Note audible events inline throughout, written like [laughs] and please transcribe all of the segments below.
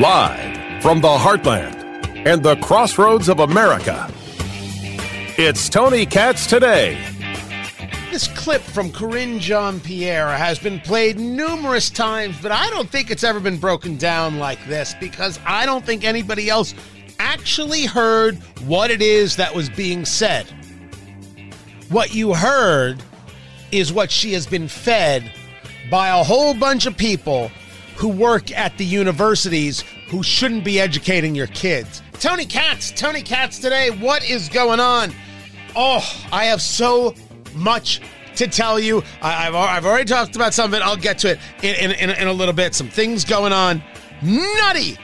Live from the heartland and the crossroads of America, it's Tony Katz today. This clip from Karine Jean Pierre has been played numerous times, but I don't think it's ever been broken down like this because I don't think anybody else actually heard what it is that was being said. What you heard is what she has been fed by a whole bunch of people who work at the universities who shouldn't be educating your kids. Tony Katz, Tony Katz today. What is going on? Oh, I have so much to tell you. I, have I've already talked about some of it. I'll get to it in, in, in, a little bit. Some things going on. Nutty,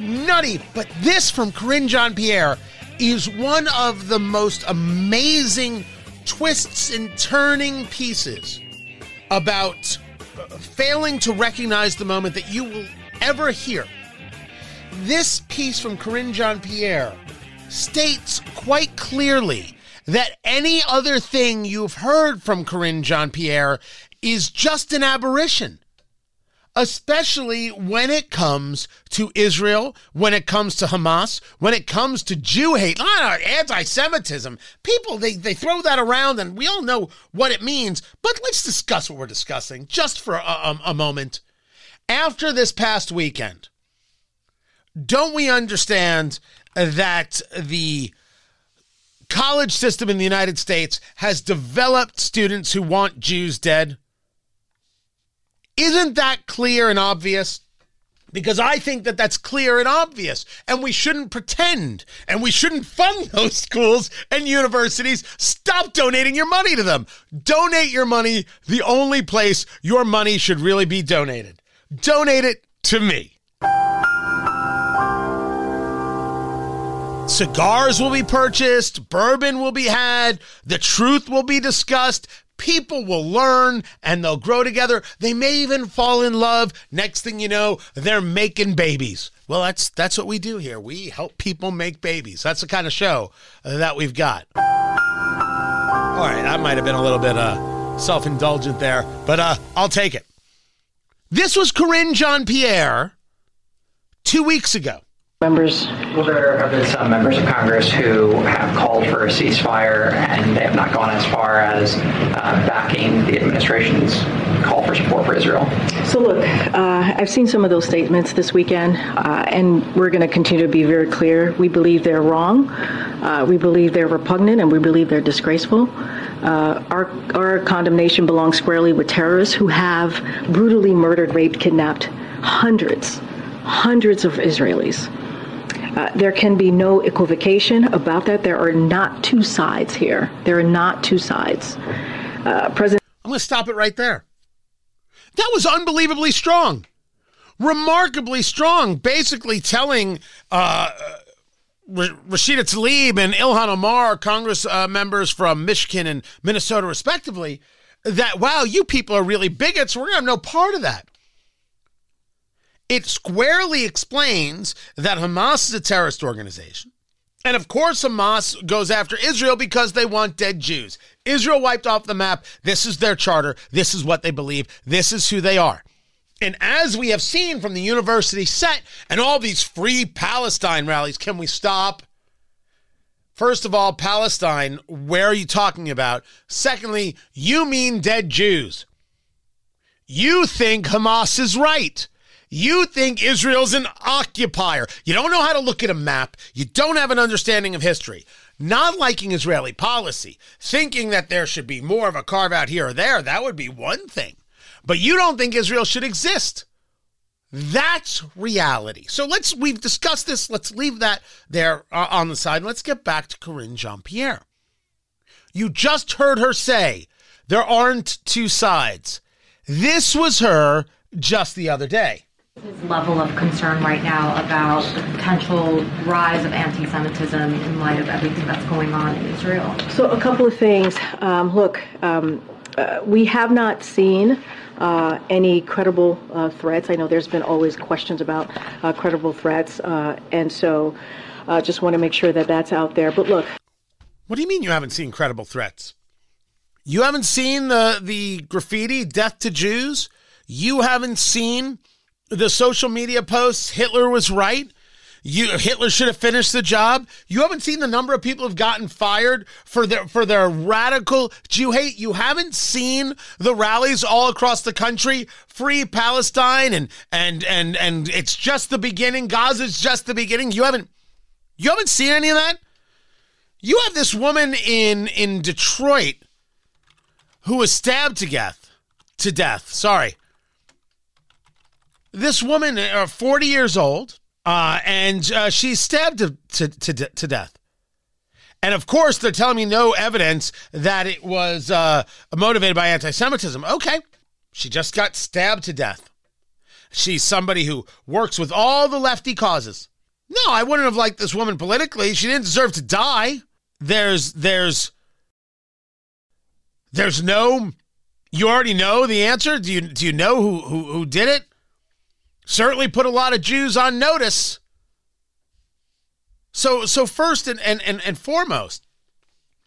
nutty. But this from Karine Jean Pierre is one of the most amazing twists and turning pieces about uh, failing to recognize the moment that you will ever hear. This piece from Karine Jean Pierre states quite clearly that any other thing you've heard from Karine Jean Pierre is just an aberration especially when it comes to Israel, when it comes to Hamas, when it comes to Jew hate, not anti Semitism. People, they, they throw that around and we all know what it means, but let's discuss what we're discussing just for a, a, a moment. After this past weekend, don't we understand that the college system in the United States has developed students who want Jews dead? Isn't that clear and obvious? Because I think that that's clear and obvious, and we shouldn't pretend, and we shouldn't fund [laughs] those schools and universities. Stop donating your money to them. Donate your money the only place your money should really be donated. Donate it to me. Cigars will be purchased, bourbon will be had, the truth will be discussed, people will learn and they'll grow together. They may even fall in love. Next thing you know, they're making babies. Well, that's that's what we do here. We help people make babies. That's the kind of show that we've got. All right, that might have been a little bit uh, self-indulgent there, but uh, I'll take it. This was Karine Jean Pierre two weeks ago members? Well, there have been some members of Congress who have called for a ceasefire, and they have not gone as far as uh, backing the administration's call for support for Israel. So, look, uh, I've seen some of those statements this weekend, uh, and we're going to continue to be very clear. We believe they're wrong, uh, we believe they're repugnant, and we believe they're disgraceful. Uh, our, our condemnation belongs squarely with terrorists who have brutally murdered, raped, kidnapped hundreds, hundreds of Israelis. Uh, there can be no equivocation about that. There are not two sides here. There are not two sides. Uh, President. I'm going to stop it right there. That was unbelievably strong, remarkably strong. Basically, telling uh, Rashida Tlaib and Ilhan Omar, Congress uh, members from Michigan and Minnesota, respectively, that wow, you people are really bigots. We're going to have no part of that. It squarely explains that Hamas is a terrorist organization. And of course, Hamas goes after Israel because they want dead Jews. Israel wiped off the map. This is their charter. This is what they believe. This is who they are. And as we have seen from the university set and all these free Palestine rallies, can we stop? First of all, Palestine, where are you talking about? Secondly, you mean dead Jews. You think Hamas is right. You think Israel's an occupier. You don't know how to look at a map. You don't have an understanding of history. Not liking Israeli policy, thinking that there should be more of a carve out here or there, that would be one thing. But you don't think Israel should exist. That's reality. So let's, we've discussed this. Let's leave that there uh, on the side. Let's get back to Karine Jean Pierre. You just heard her say there aren't two sides. This was her just the other day his level of concern right now about the potential rise of anti-Semitism in light of everything that's going on in Israel? So, a couple of things. Um, look, um, uh, we have not seen uh, any credible uh, threats. I know there's been always questions about uh, credible threats, uh, and so uh, just want to make sure that that's out there. But look, what do you mean you haven't seen credible threats? You haven't seen the the graffiti "Death to Jews." You haven't seen the social media posts "Hitler was right." You Hitler should have finished the job. You haven't seen the number of people who've gotten fired for their for their radical Jew hate. You haven't seen the rallies all across the country, free Palestine and and and and it's just the beginning. Gaza's just the beginning. You haven't you haven't seen any of that? You have this woman in in Detroit who was stabbed to death. To death. Sorry. This woman, uh, 40 years old, uh, and uh, she's stabbed to, to, to, to, death. And of course, they're telling me no evidence that it was uh, motivated by anti Semitism. Okay, she just got stabbed to death. She's somebody who works with all the lefty causes. No, I wouldn't have liked this woman politically. She didn't deserve to die. There's, there's, there's no. You already know the answer. Do you do you know who who, who did it? Certainly put a lot of Jews on notice. So, so first and, and, and, and foremost,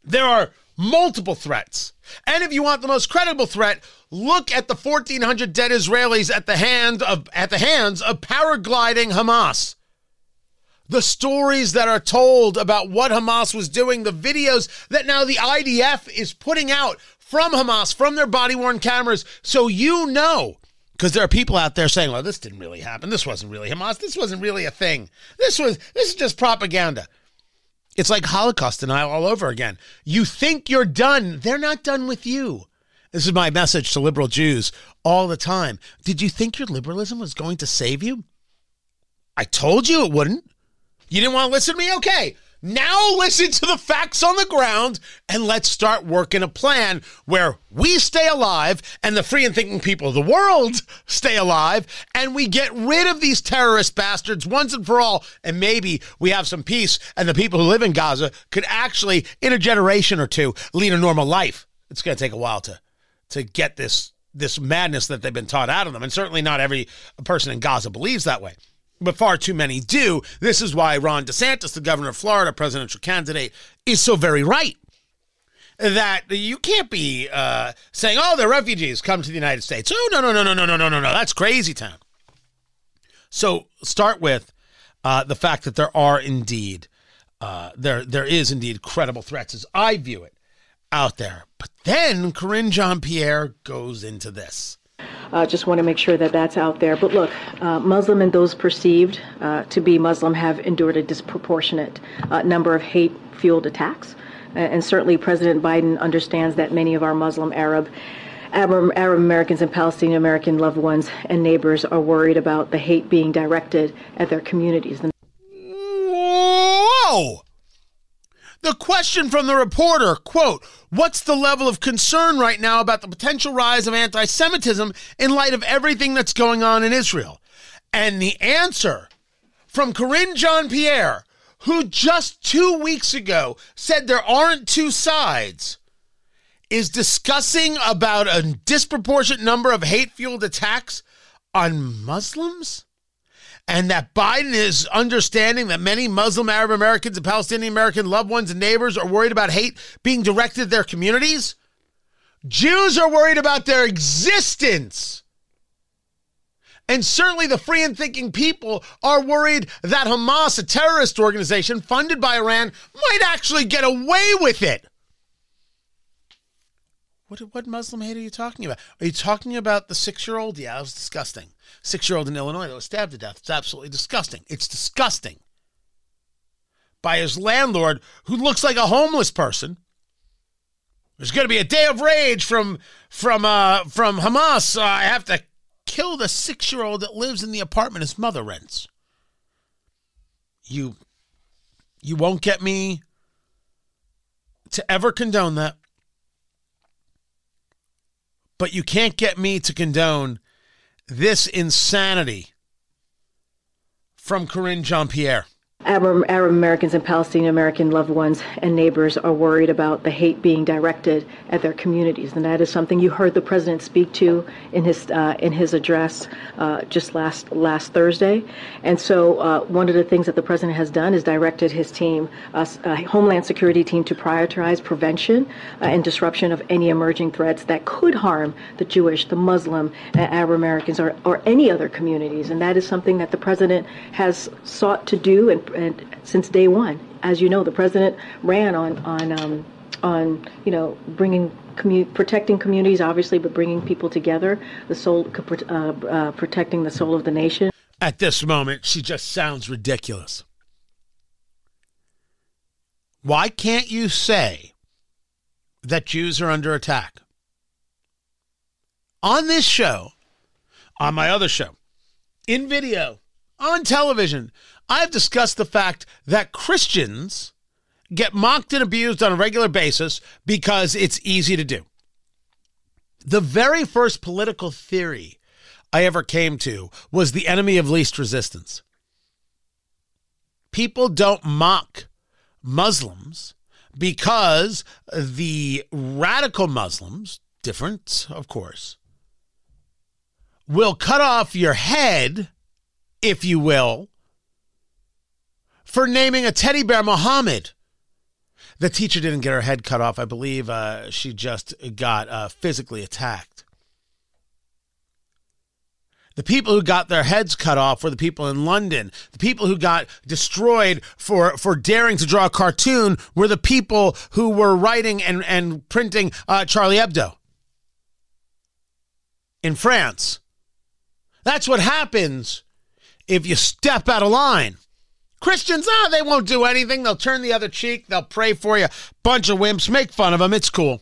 there are multiple threats. And if you want the most credible threat, look at the 1,400 dead Israelis at the hand of at the hands of paragliding Hamas. The stories that are told about what Hamas was doing, the videos that now the IDF is putting out from Hamas, from their body worn cameras, so you know because there are people out there saying, "Well, this didn't really happen. This wasn't really Hamas. This wasn't really a thing. This was this is just propaganda." It's like Holocaust denial all over again. You think you're done. They're not done with you. This is my message to liberal Jews all the time. Did you think your liberalism was going to save you? I told you it wouldn't. You didn't want to listen to me? Okay. Now listen to the facts on the ground and let's start working a plan where we stay alive and the free and thinking people of the world [laughs] stay alive and we get rid of these terrorist bastards once and for all. And maybe we have some peace and the people who live in Gaza could actually, in a generation or two, lead a normal life. It's going to take a while to, to get this, this madness that they've been taught out of them. And certainly not every person in Gaza believes that way but far too many do. This is why Ron DeSantis, the governor of Florida, presidential candidate, is so very right. That you can't be uh, saying, "Oh, the refugees come to the United States." Oh, no, no, no, no, no, no, no, no, no. That's crazy town. So start with uh, the fact that there are indeed uh, there there is indeed credible threats, as I view it, out there. But then Karine Jean Pierre goes into this. Uh, just want to make sure that that's out there. But look, uh, Muslim and those perceived uh, to be Muslim have endured a disproportionate uh, number of hate fueled attacks. And certainly President Biden understands that many of our Muslim, Arab, Arab, Arab Americans and Palestinian American loved ones and neighbors are worried about the hate being directed at their communities. Whoa! The question from the reporter, quote, what's the level of concern right now about the potential rise of anti-Semitism in light of everything that's going on in Israel? And the answer from Karine Jean Pierre, who just two weeks ago said there aren't two sides, is discussing about a disproportionate number of hate-fueled attacks on Muslims? And that Biden is understanding that many Muslim Arab Americans and Palestinian American loved ones and neighbors are worried about hate being directed at their communities. Jews are worried about their existence. And certainly the free and thinking people are worried that Hamas, a terrorist organization funded by Iran, might actually get away with it. What, what Muslim hate are you talking about? Are you talking about the six year old? Yeah, it was disgusting. Six year old in Illinois that was stabbed to death. It's absolutely disgusting. It's disgusting. By his landlord, who looks like a homeless person. There's going to be a day of rage from from uh, from Hamas. Uh, I have to kill the six year old that lives in the apartment his mother rents. You you won't get me to ever condone that but you can't get me to condone this insanity from Karine Jean Pierre. Arab, Americans and Palestinian American loved ones and neighbors are worried about the hate being directed at their communities, and that is something you heard the president speak to in his uh, in his address uh, just last last Thursday. And so, uh, one of the things that the president has done is directed his team, uh, uh, Homeland Security team, to prioritize prevention uh, and disruption of any emerging threats that could harm the Jewish, the Muslim, Arab Americans, or or any other communities. And that is something that the president has sought to do and and since day one. As you know, the president ran on on um, on you know bringing commu- protecting communities, obviously, but bringing people together, the soul uh, uh, protecting the soul of the nation. At this moment, she just sounds ridiculous. Why can't you say that Jews are under attack? On this show, on my other show, in video, on television, I've discussed the fact that Christians get mocked and abused on a regular basis because it's easy to do. The very first political theory I ever came to was the enemy of least resistance. People don't mock Muslims because the radical Muslims, different, of course, will cut off your head, if you will, for naming a teddy bear Muhammad. The teacher didn't get her head cut off. I believe uh, she just got uh, physically attacked. The people who got their heads cut off were the people in London. The people who got destroyed for, for daring to draw a cartoon were the people who were writing and, and printing uh, Charlie Hebdo in France. That's what happens if you step out of line. Christians, ah, they won't do anything. They'll turn the other cheek. They'll pray for you. Bunch of wimps. Make fun of them. It's cool.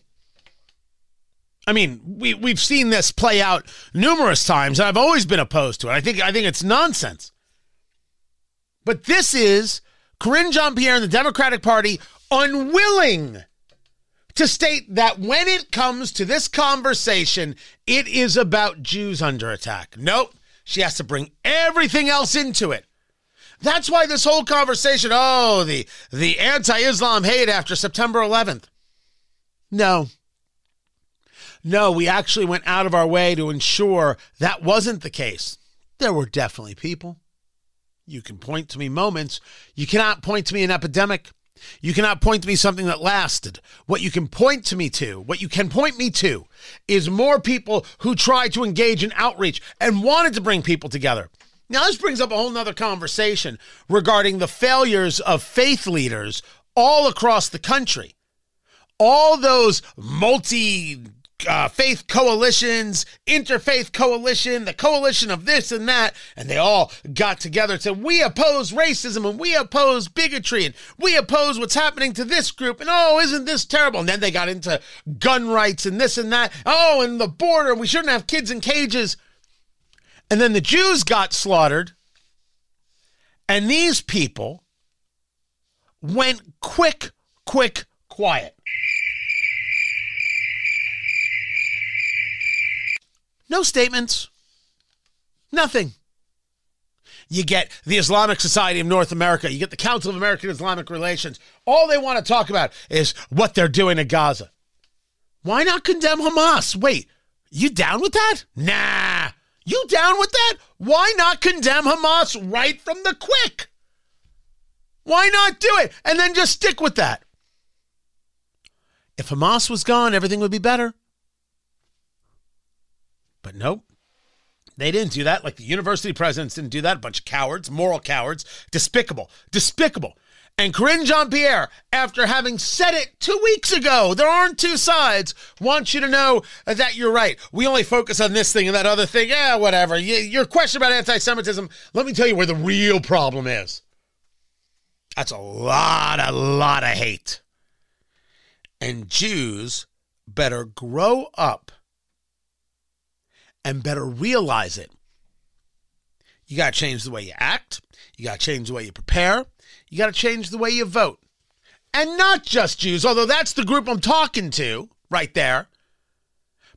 I mean, we we've seen this play out numerous times. And I've always been opposed to it. I think I think it's nonsense. But this is Karine Jean-Pierre and the Democratic Party unwilling to state that when it comes to this conversation, it is about Jews under attack. Nope. She has to bring everything else into it. That's why this whole conversation, oh, the the anti-Islam hate after September 11th. No. No, we actually went out of our way to ensure that wasn't the case. There were definitely people. You can point to me moments. You cannot point to me an epidemic. You cannot point to me something that lasted. What you can point to me to, what you can point me to, is more people who tried to engage in outreach and wanted to bring people together. Now, this brings up a whole nother conversation regarding the failures of faith leaders all across the country. All those multi uh, faith coalitions, interfaith coalition, the coalition of this and that, and they all got together and said, We oppose racism and we oppose bigotry and we oppose what's happening to this group. And oh, isn't this terrible? And then they got into gun rights and this and that. Oh, and the border, we shouldn't have kids in cages. And then the Jews got slaughtered. And these people went quick, quick, quiet. No statements. Nothing. You get the Islamic Society of North America. You get the Council of American Islamic Relations. All they want to talk about is what they're doing in Gaza. Why not condemn Hamas? Wait, you down with that? Nah. You down with that? Why not condemn Hamas right from the quick? Why not do it and then just stick with that? If Hamas was gone, everything would be better. But nope. They didn't do that. Like the university presidents didn't do that. A bunch of cowards, moral cowards, despicable, despicable. And Karine Jean-Pierre, after having said it two weeks ago, there aren't two sides, wants you to know that you're right. We only focus on this thing and that other thing. Yeah, whatever. Your question about anti Semitism, let me tell you where the real problem is. That's a lot, a lot of hate. And Jews better grow up and better realize it. You got to change the way you act, you got to change the way you prepare you got to change the way you vote. And not just Jews, although that's the group I'm talking to right there,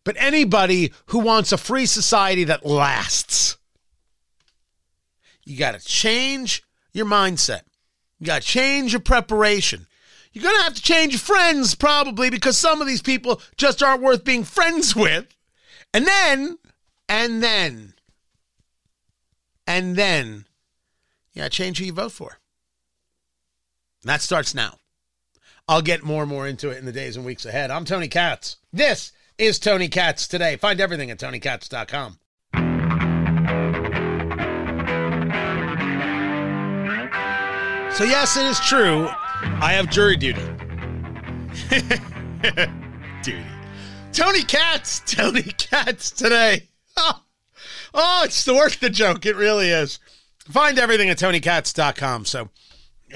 but anybody who wants a free society that lasts. You got to change your mindset. You got to change your preparation. You're going to have to change your friends probably because some of these people just aren't worth being friends with. And then, and then, and then, you got to change who you vote for. And that starts now. I'll get more and more into it in the days and weeks ahead. I'm Tony Katz. This is Tony Katz today. Find everything at tonykatz.com. So, yes, it is true. I have jury duty. [laughs] duty. Tony Katz. Tony Katz today. Oh, [laughs] oh, it's worth the joke. It really is. Find everything at tonykatz.com. So,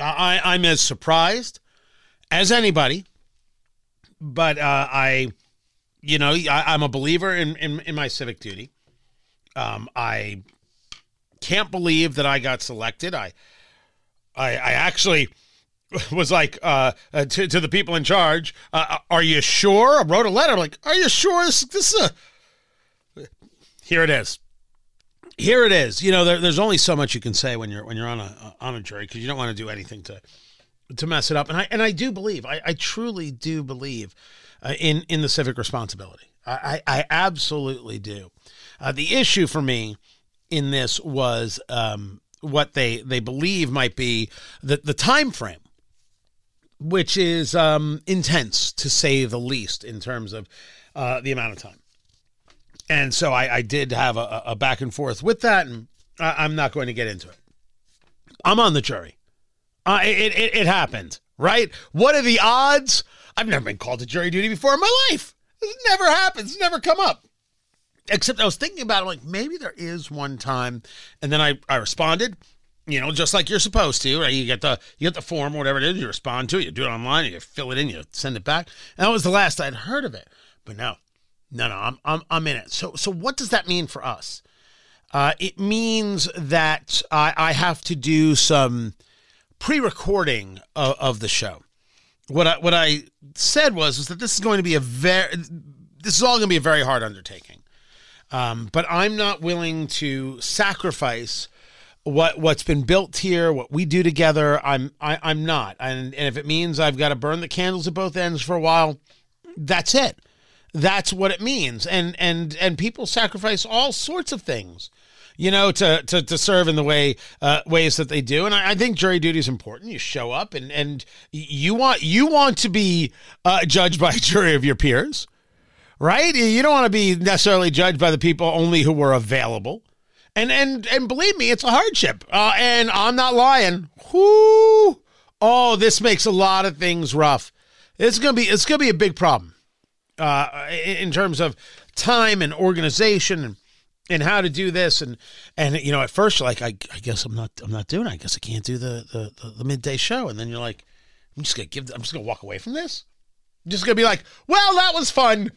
I, I'm as surprised as anybody, but uh, I, you know, I, am a believer in, in, in my civic duty. Um, I can't believe that I got selected. I, I, I actually [laughs] was like uh, uh, to, to the people in charge, uh, "Are you sure?" I wrote a letter like, "Are you sure this this is a?" Here it is. Here it is. You know, there, there's only so much you can say when you're when you're on a on a jury because you don't want to do anything to to mess it up. And I and I do believe, I, I truly do believe uh, in in the civic responsibility. I I, absolutely do. Uh, the issue for me in this was um, what they they believe might be the the time frame, which is um, intense to say the least in terms of uh, the amount of time. And so I, I did have a, a, back and forth with that, and I, I'm not going to get into it. I'm on the jury. Uh, it, it, it happened, right? What are the odds? I've never been called to jury duty before in my life. It never happens. Never come up. Except I was thinking about it, like maybe there is one time, and then I, I responded, you know, just like you're supposed to. Right? You get the you get the form, whatever it is, you respond to it, you do it online, you fill it in, you send it back. And that was the last I'd heard of it. But no, no, no, I'm I'm I'm in it. So so what does that mean for us? Uh, it means that I, I have to do some pre-recording of, of the show. What I what I said was was that this is going to be a very this is all going to be a very hard undertaking. Um, but I'm not willing to sacrifice what what's been built here, what we do together. I'm I, am i am not, and and if it means I've got to burn the candles at both ends for a while, that's it. That's what it means. And and and people sacrifice all sorts of things you know, to to, to serve in the way uh, ways that they do. And I, I, think jury duty is important. You show up and and you want you want to be uh, judged by a jury of your peers, right? You don't want to be necessarily judged by the people only who were available. And and and believe me, it's a hardship. Uh, and I'm not lying. Whoo! Oh, this makes a lot of things rough. It's gonna be it's gonna be a big problem uh, in terms of time and organization and and how to do this and and you know at first you're like I, I guess I'm not I'm not doing it. I guess I can't do the, the the, the midday show and then you're like I'm just gonna give I'm just gonna walk away from this. I'm just gonna be like, well, that was fun.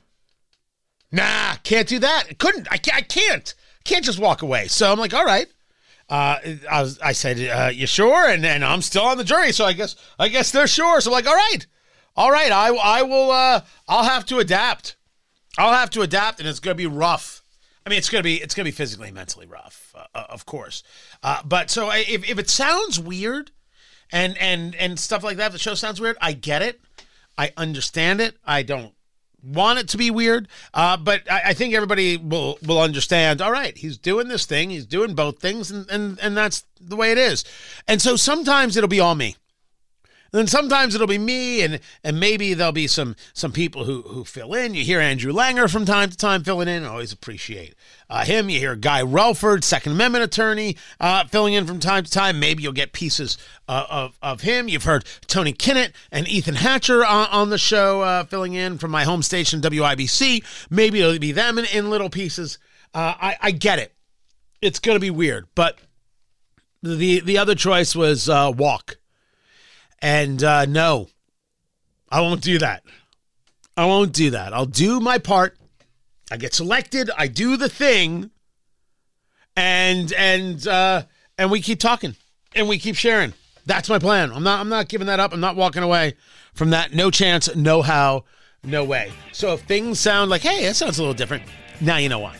Nah, can't do that. Couldn't I? Can't, I can't. Can't just walk away. So I'm like, all right. Uh, I was I said, uh, you sure? And and I'm still on the jury, so I guess I guess they're sure. So I'm like, all right, all right. I I will. Uh, I'll have to adapt. I'll have to adapt, and it's gonna be rough I mean, it's gonna be it's gonna be physically, mentally rough, uh, uh, of course. Uh, but so if if it sounds weird, and and and stuff like that, the show sounds weird. I get it. I understand it. I don't want it to be weird, uh, but I, I, think everybody will will understand. All right, he's doing this thing. He's doing both things, and and and that's the way it is. And so sometimes it'll be all me. And then sometimes it'll be me, and and maybe there'll be some some people who who fill in. You hear Andrew Langer from time to time filling in. I always appreciate uh, him. You hear Guy Relford, Second Amendment attorney, uh, filling in from time to time. Maybe you'll get pieces uh, of of him. You've heard Tony Kinnett and Ethan Hatcher on, on the show uh, filling in from my home station WIBC. Maybe it'll be them in, in little pieces. Uh, I I get it. It's gonna be weird, but the the other choice was uh, walk and uh, no, I won't do that. I won't do that. I'll do my part. I get selected. I do the thing, and and uh, and we keep talking and we keep sharing. That's my plan. I'm not. I'm not giving that up. I'm not walking away from that. No chance. No how. No way. So if things sound like, hey, that sounds a little different, now you know why.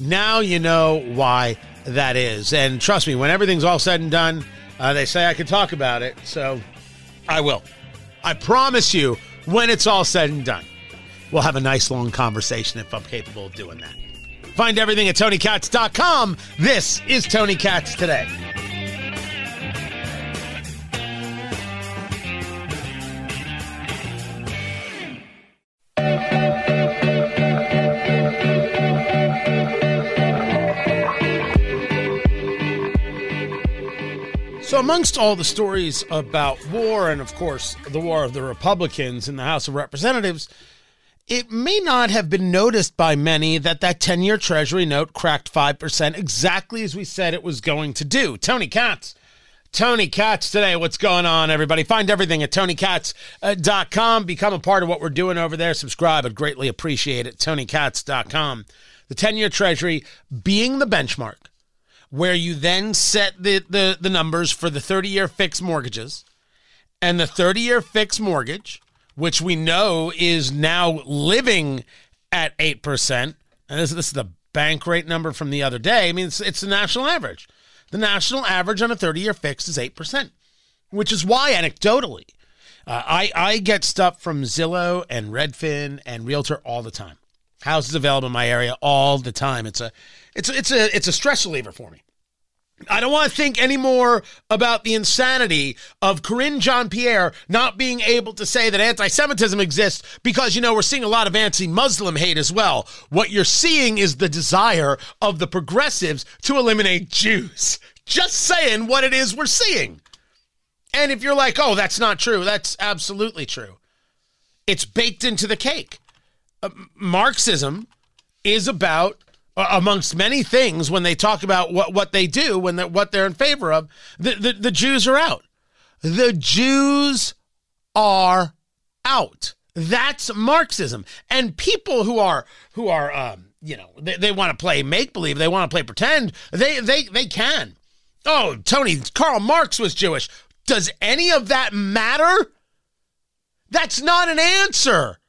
Now you know why that is. And trust me, when everything's all said and done, Uh, they say I can talk about it, so I will. I promise you, when it's all said and done, we'll have a nice long conversation if I'm capable of doing that. Find everything at TonyKatz.com. This is Tony Katz Today. So, amongst all the stories about war and, of course, the war of the Republicans in the House of Representatives, it may not have been noticed by many that that 10 year Treasury note cracked 5% exactly as we said it was going to do. Tony Katz. Tony Katz today. What's going on, everybody? Find everything at TonyKatz.com. Become a part of what we're doing over there. Subscribe. I'd greatly appreciate it. TonyKatz.com. The 10 year Treasury being the benchmark where you then set the, the, the numbers for the 30 year fixed mortgages. And the 30 year fixed mortgage, which we know is now living at 8%. And this, this is the bank rate number from the other day. I mean, it's, it's the national average. The national average on a 30 year fixed is 8%, which is why, anecdotally, uh, I, I get stuff from Zillow and Redfin and Realtor all the time. Houses available in my area all the time. It's a it's it's a it's a stress reliever for me. I don't want to think anymore about the insanity of Karine Jean Pierre not being able to say that anti Semitism exists because, you know, we're seeing a lot of anti Muslim hate as well. What you're seeing is the desire of the progressives to eliminate Jews. Just saying what it is we're seeing. And if you're like, oh, that's not true, that's absolutely true. It's baked into the cake. Uh, Marxism is about amongst many things when they talk about what, what they do when they're, what they're in favor of the, the, the jews are out. The jews are out. That's marxism. And people who are who are um, you know they, they want to play make believe they want to play pretend they they they can. Oh tony karl marx was jewish. Does any of that matter? That's not an answer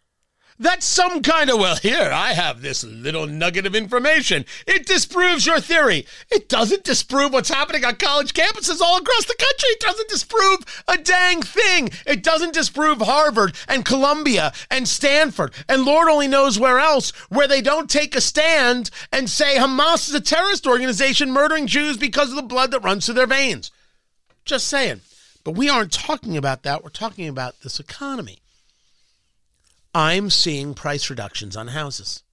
that's some kind of, well, here, I have this little nugget of information. It disproves your theory. It doesn't disprove what's happening on college campuses all across the country. It doesn't disprove a dang thing. It doesn't disprove Harvard and Columbia and Stanford and Lord only knows where else, where they don't take a stand and say Hamas is a terrorist organization murdering Jews because of the blood that runs through their veins. Just saying. But we aren't talking about that. We're talking about this economy. I'm seeing price reductions on houses.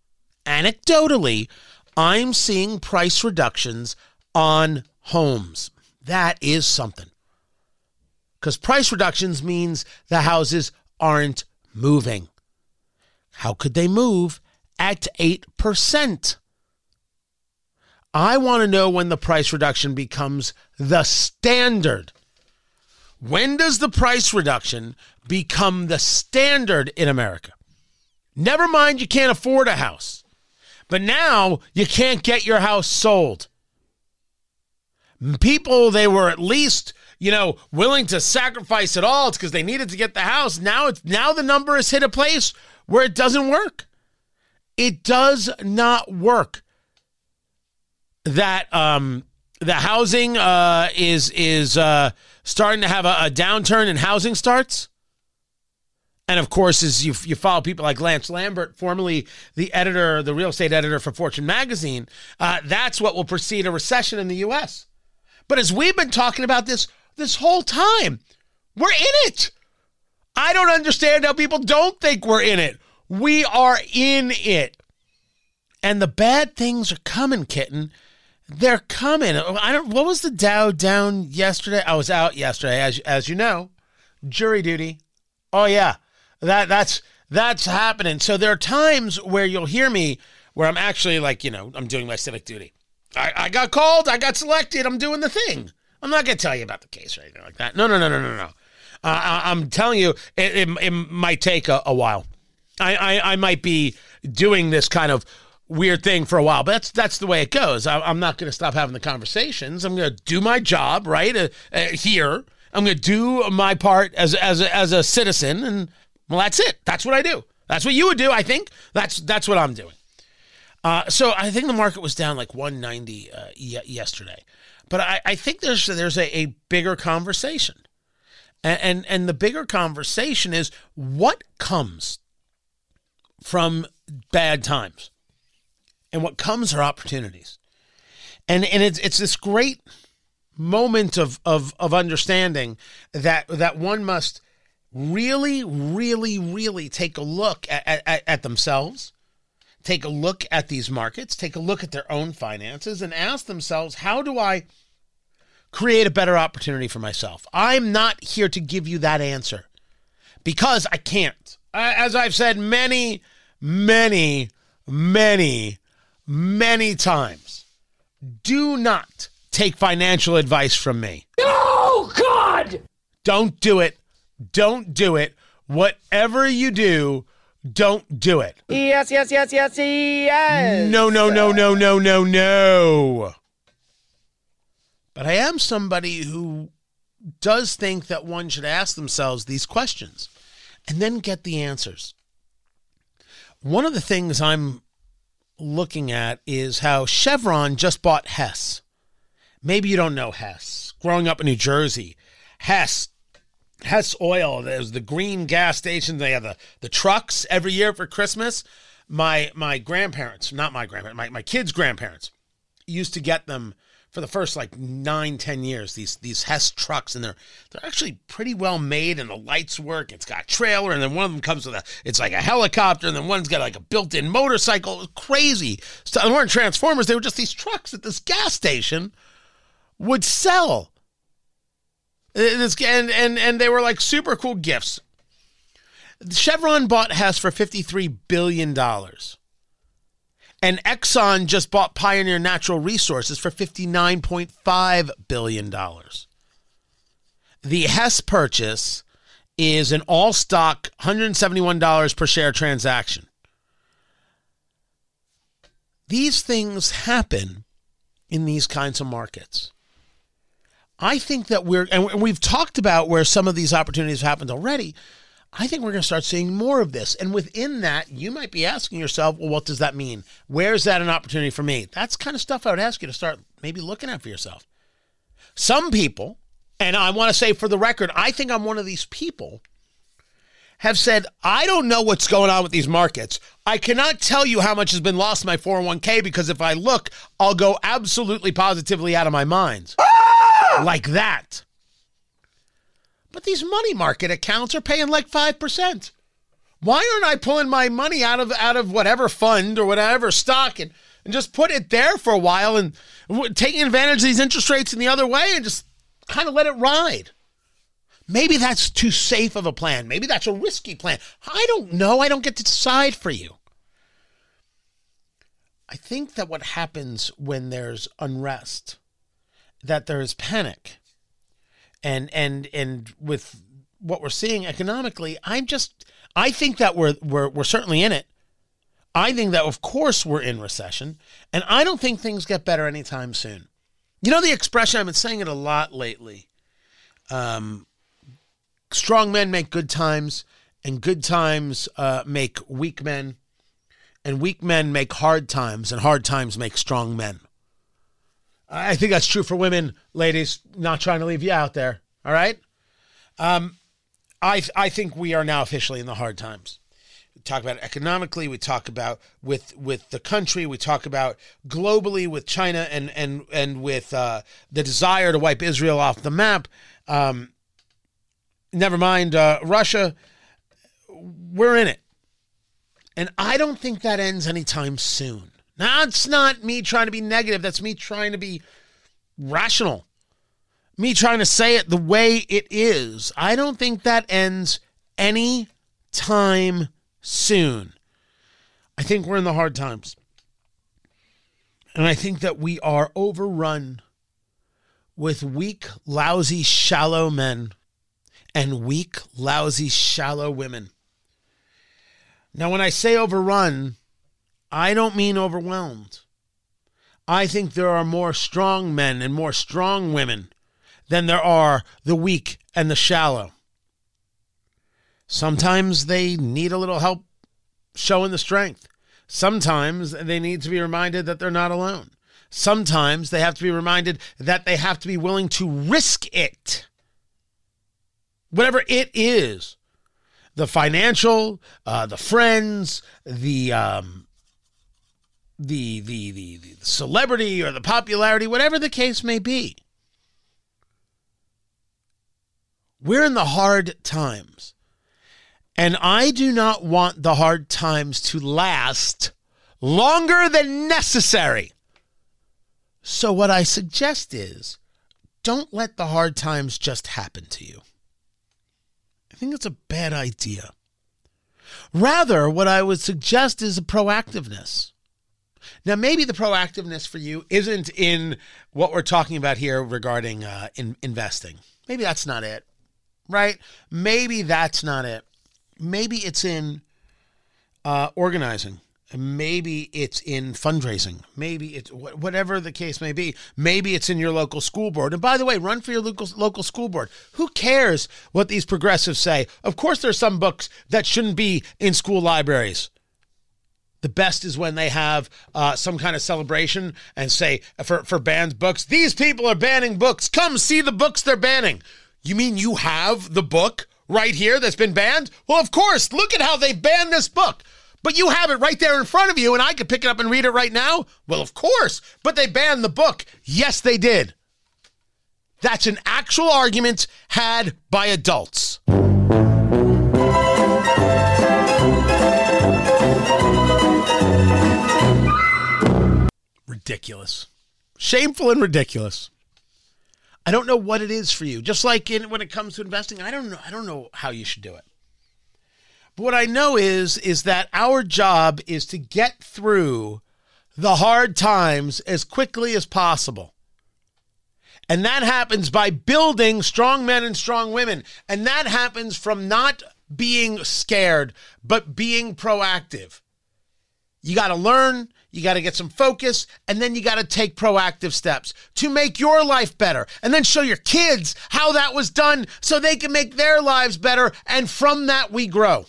Anecdotally, I'm seeing price reductions on homes. That is something. Because price reductions means the houses aren't moving. How could they move at 8%? I want to know when the price reduction becomes the standard. When does the price reduction become the standard in America. Never mind, you can't afford a house, but now you can't get your house sold. People, they were at least, you know, willing to sacrifice it all. It's because they needed to get the house. Now it's now the number has hit a place where it doesn't work. It does not work. That um the housing uh is is uh starting to have a, a downturn in housing starts. And of course, as you, you follow people like Lance Lambert, formerly the editor, the real estate editor for Fortune magazine, uh, that's what will precede a recession in the U.S. But as we've been talking about this this whole time, we're in it. I don't understand how people don't think we're in it. We are in it. And the bad things are coming, kitten. They're coming. I don't what was the Dow down yesterday? I was out yesterday, as as you know. Jury duty. Oh yeah. That that's that's happening. So there are times where you'll hear me where I'm actually like, you know, I'm doing my civic duty. I, I got called, I got selected, I'm doing the thing. I'm not to tell you about the case or anything like that. No, no, no, no, no, no. Uh, I, am telling you, it, it, it might take a, a while. I, I, I, might be doing this kind of weird thing for a while, but that's that's the way it goes. I, am not going to stop having the conversations. I'm going to do my job right uh, uh, here. I'm going to do my part as as as a citizen, and well, that's it. That's what I do. That's what you would do. I think that's that's what I'm doing. Uh, so I think the market was down like 190 uh, y- yesterday, but I, I think there's there's a, a bigger conversation, and, and and the bigger conversation is what comes from bad times, and what comes are opportunities, and and it's it's this great moment of of of understanding that that one must really really really take a look at, at, at themselves take a look at these markets, take a look at their own finances, and ask themselves, how do I create a better opportunity for myself? I'm not here to give you that answer because I can't. As I've said many, many, many, many times, do not take financial advice from me. Oh, God! Don't do it. Don't do it. Whatever you do, don't do it. Yes, yes, yes, yes, yes. No, no, no, no, no, no, no. But I am somebody who does think that one should ask themselves these questions and then get the answers. One of the things I'm looking at is how Chevron just bought Hess. Maybe you don't know Hess. Growing up in New Jersey, Hess Hess Oil. There's the green gas station. They have the, the trucks every year for Christmas. My my grandparents, not my grandparents, my, my kids' grandparents used to get them for the first like nine, ten years, these these Hess trucks, and they're they're actually pretty well made and the lights work. It's got a trailer, and then one of them comes with a it's like a helicopter, and then one's got like a built-in motorcycle. Crazy. So they weren't transformers, they were just these trucks that this gas station would sell. And, and, and they were like super cool gifts. Chevron bought Hess for $53 billion. And Exxon just bought Pioneer Natural Resources for $59.5 billion. The Hess purchase is an all stock $171 per share transaction. These things happen in these kinds of markets. I think that we're, and we've talked about where some of these opportunities have happened already. I think we're going to start seeing more of this. And within that, you might be asking yourself, well, what does that mean? Where's that an opportunity for me? That's kind of stuff I would ask you to start maybe looking at for yourself. Some people, and I want to say for the record, I think I'm one of these people, have said, I don't know what's going on with these markets. I cannot tell you how much has been lost in my 401k because if I look, I'll go absolutely positively out of my mind like that. But these money market accounts are paying like 5%. Why aren't I pulling my money out of out of whatever fund or whatever stock and, and just put it there for a while and taking advantage of these interest rates in the other way and just kind of let it ride? Maybe that's too safe of a plan. Maybe that's a risky plan. I don't know. I don't get to decide for you. I think that what happens when there's unrest that there is panic. And and and with what we're seeing economically i'm just i think that we're we're, we're certainly in it. I think that of course we're in recession. And i don't think things get better anytime soon. You know the expression i've been saying it a lot lately. Um, strong men make good times and good times uh, make weak men. And weak men make hard times and hard times make strong men I think that's true for women, ladies. Not trying to leave you out there. All right. Um, I I think we are now officially in the hard times. We talk about economically. We talk about with with the country. We talk about globally with China and and and with uh, the desire to wipe Israel off the map. Um, never mind uh, Russia. We're in it, and I don't think that ends anytime soon. That's not me trying to be negative. That's me trying to be rational. Me trying to say it the way it is. I don't think that ends any time soon. I think we're in the hard times. And I think that we are overrun with weak, lousy, shallow men and weak, lousy, shallow women. Now, when I say overrun, I don't mean overwhelmed. I think there are more strong men and more strong women than there are the weak and the shallow. Sometimes they need a little help showing the strength. Sometimes they need to be reminded that they're not alone. Sometimes they have to be reminded that they have to be willing to risk it. Whatever it is the financial, uh, the friends, the, um, the, the, the, the celebrity or the popularity, whatever the case may be. We're in the hard times. And I do not want the hard times to last longer than necessary. So, what I suggest is don't let the hard times just happen to you. I think it's a bad idea. Rather, what I would suggest is a proactiveness. Now, maybe the proactiveness for you isn't in what we're talking about here regarding uh, in investing. Maybe that's not it, right? Maybe that's not it maybe it's in uh, organizing. Maybe it's in fundraising. Maybe it's whatever the case may be. Maybe it's in your local school board. And by the way, run for your local local school board. Who cares what these progressives say? Of course, there's some books that shouldn't be in school libraries. The best is when they have uh, some kind of celebration and say for for banned books, these people are banning books. Come see the books they're banning. You mean you have the book right here that's been banned? Well, of course. Look at how they banned this book. But you have it right there in front of you, and I could pick it up and read it right now? Well, of course. But they banned the book. Yes, they did. That's an actual argument had by adults. Ridiculous. Shameful and ridiculous. I don't know what it is for you. Just like in when it comes to investing, I don't know. I don't know how you should do it. But what I know is is that our job is to get through the hard times as quickly as possible. And that happens by building strong men and strong women. And that happens from not being scared, but being proactive. You got to learn, you got to get some focus, and then you got to take proactive steps to make your life better. And then show your kids how that was done so they can make their lives better. And from that, we grow.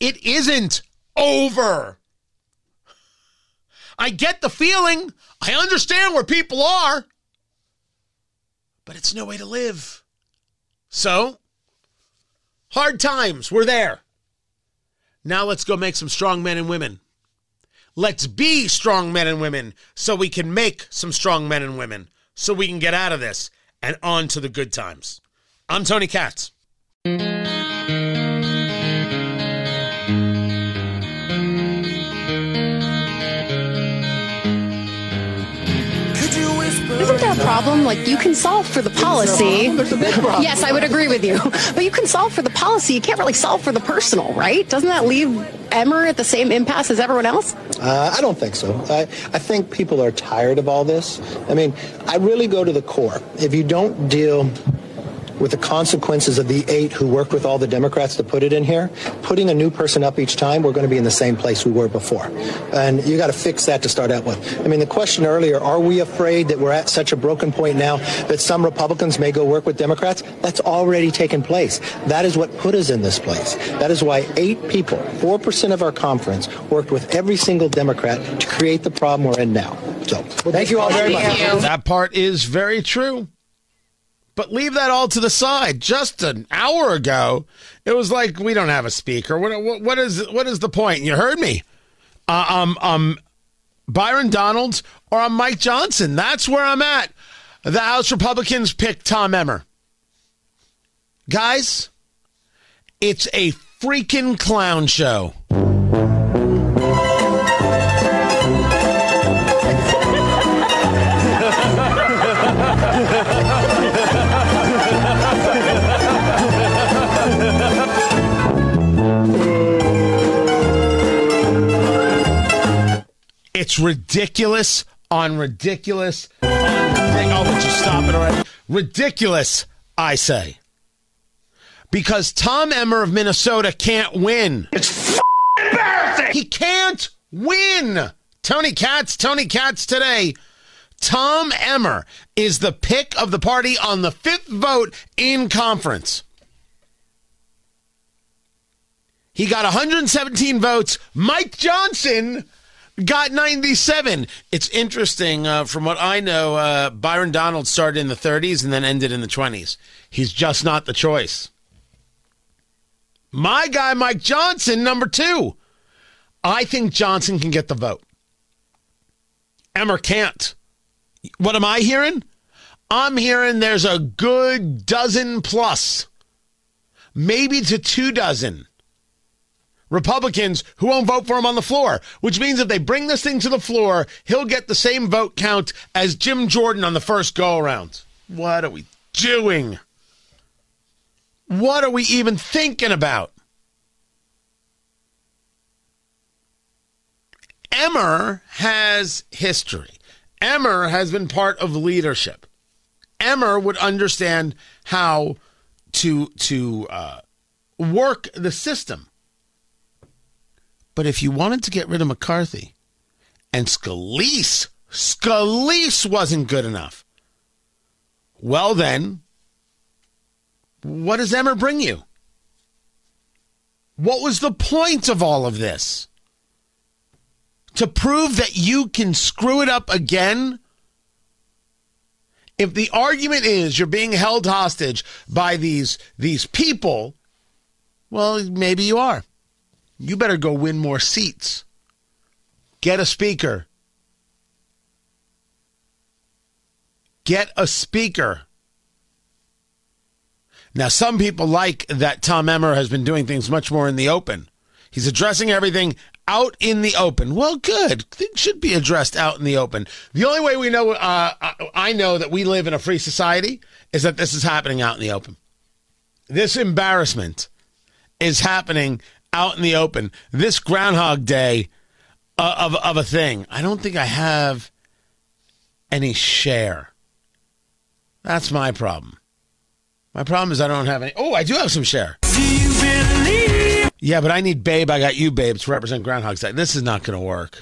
It isn't over. I get the feeling, I understand where people are, but it's no way to live. So, hard times, we're there. Now let's go make some strong men and women. Let's be strong men and women so we can make some strong men and women so we can get out of this and on to the good times. I'm Tony Katz. Problem? Like you can solve for the policy. Yes, I would agree with you. [laughs] But you can solve for the policy. You can't really solve for the personal, right? Doesn't that leave Emmer at the same impasse as everyone else? Uh, I don't think so. I, I think people are tired of all this. I mean, I really go to the core. If you don't deal with the consequences of the eight who worked with all the Democrats to put it in here, putting a new person up each time, we're going to be in the same place we were before. And you got to fix that to start out with. I mean, the question earlier, are we afraid that we're at such a broken point now that some Republicans may go work with Democrats? That's already taken place. That is what put us in this place. That is why eight people, 4% of our conference, worked with every single Democrat to create the problem we're in now. So thank you all very much. That part is very true. But leave that all to the side. Just an hour ago, it was like we don't have a speaker. What what, what is what is the point? You heard me. Uh, um um Byron Donalds or I'm Mike Johnson. That's where I'm at. The House Republicans picked Tom Emmer. Guys, it's a freaking clown show. It's ridiculous on ridiculous on ridiculous. Oh, would you stop it already? Ridiculous, I say. Because Tom Emmer of Minnesota can't win. It's embarrassing. He can't win. Tony Katz, Tony Katz today. Tom Emmer is the pick of the party on the fifth vote in conference. He got 117 votes. Mike Johnson got 97. It's interesting. Uh, from what I know, uh, Byron Donalds started in the 30s and then ended in the 20s. He's just not the choice. My guy, Mike Johnson, number two. I think Johnson can get the vote. Emmer can't. What am I hearing? I'm hearing there's a good dozen plus, maybe to two dozen Republicans who won't vote for him on the floor, which means if they bring this thing to the floor, he'll get the same vote count as Jim Jordan on the first go around. What are we doing? What are we even thinking about? Emmer has history. Emmer has been part of leadership. Emmer would understand how to to uh, work the system. But if you wanted to get rid of McCarthy, and Scalise, Scalise wasn't good enough. Well, then, what does Emmer bring you? What was the point of all of this? To prove that you can screw it up again? If the argument is you're being held hostage by these these people, well, maybe you are. You better go win more seats. Get a speaker. Get a speaker. Now, some people like that Tom Emmer has been doing things much more in the open. He's addressing everything out in the open. Well, good. Things should be addressed out in the open. The only way we know, uh, I know that we live in a free society is that this is happening out in the open. This embarrassment is happening out in the open. This Groundhog Day uh, of, of a thing. I don't think I have any Cher. That's my problem. My problem is I don't have any. Oh, I do have some Cher. Yeah, but I need Babe, I Got You, Babe to represent Groundhog Day. This is not going to work.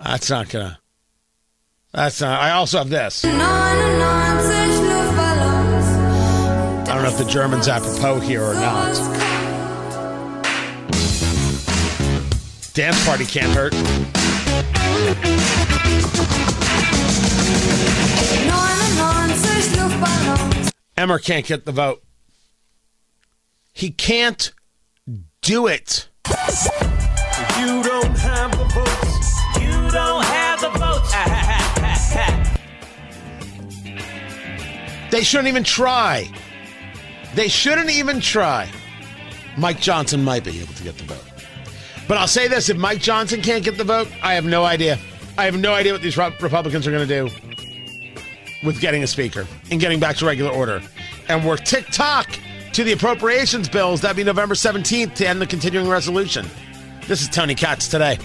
That's not going to. That's not. I also have this. I don't know if the German's apropos here or not. Dance party can't hurt. Emmer can't get the vote. He can't do it. You don't have the votes. You don't have the votes. They shouldn't even try. They shouldn't even try. Mike Johnson might be able to get the vote. But I'll say this if Mike Johnson can't get the vote, I have no idea. I have no idea what these Republicans are going to do with getting a speaker and getting back to regular order. And we're tick tock to the appropriations bills. That'd be November 17th to end the continuing resolution. This is Tony Katz today.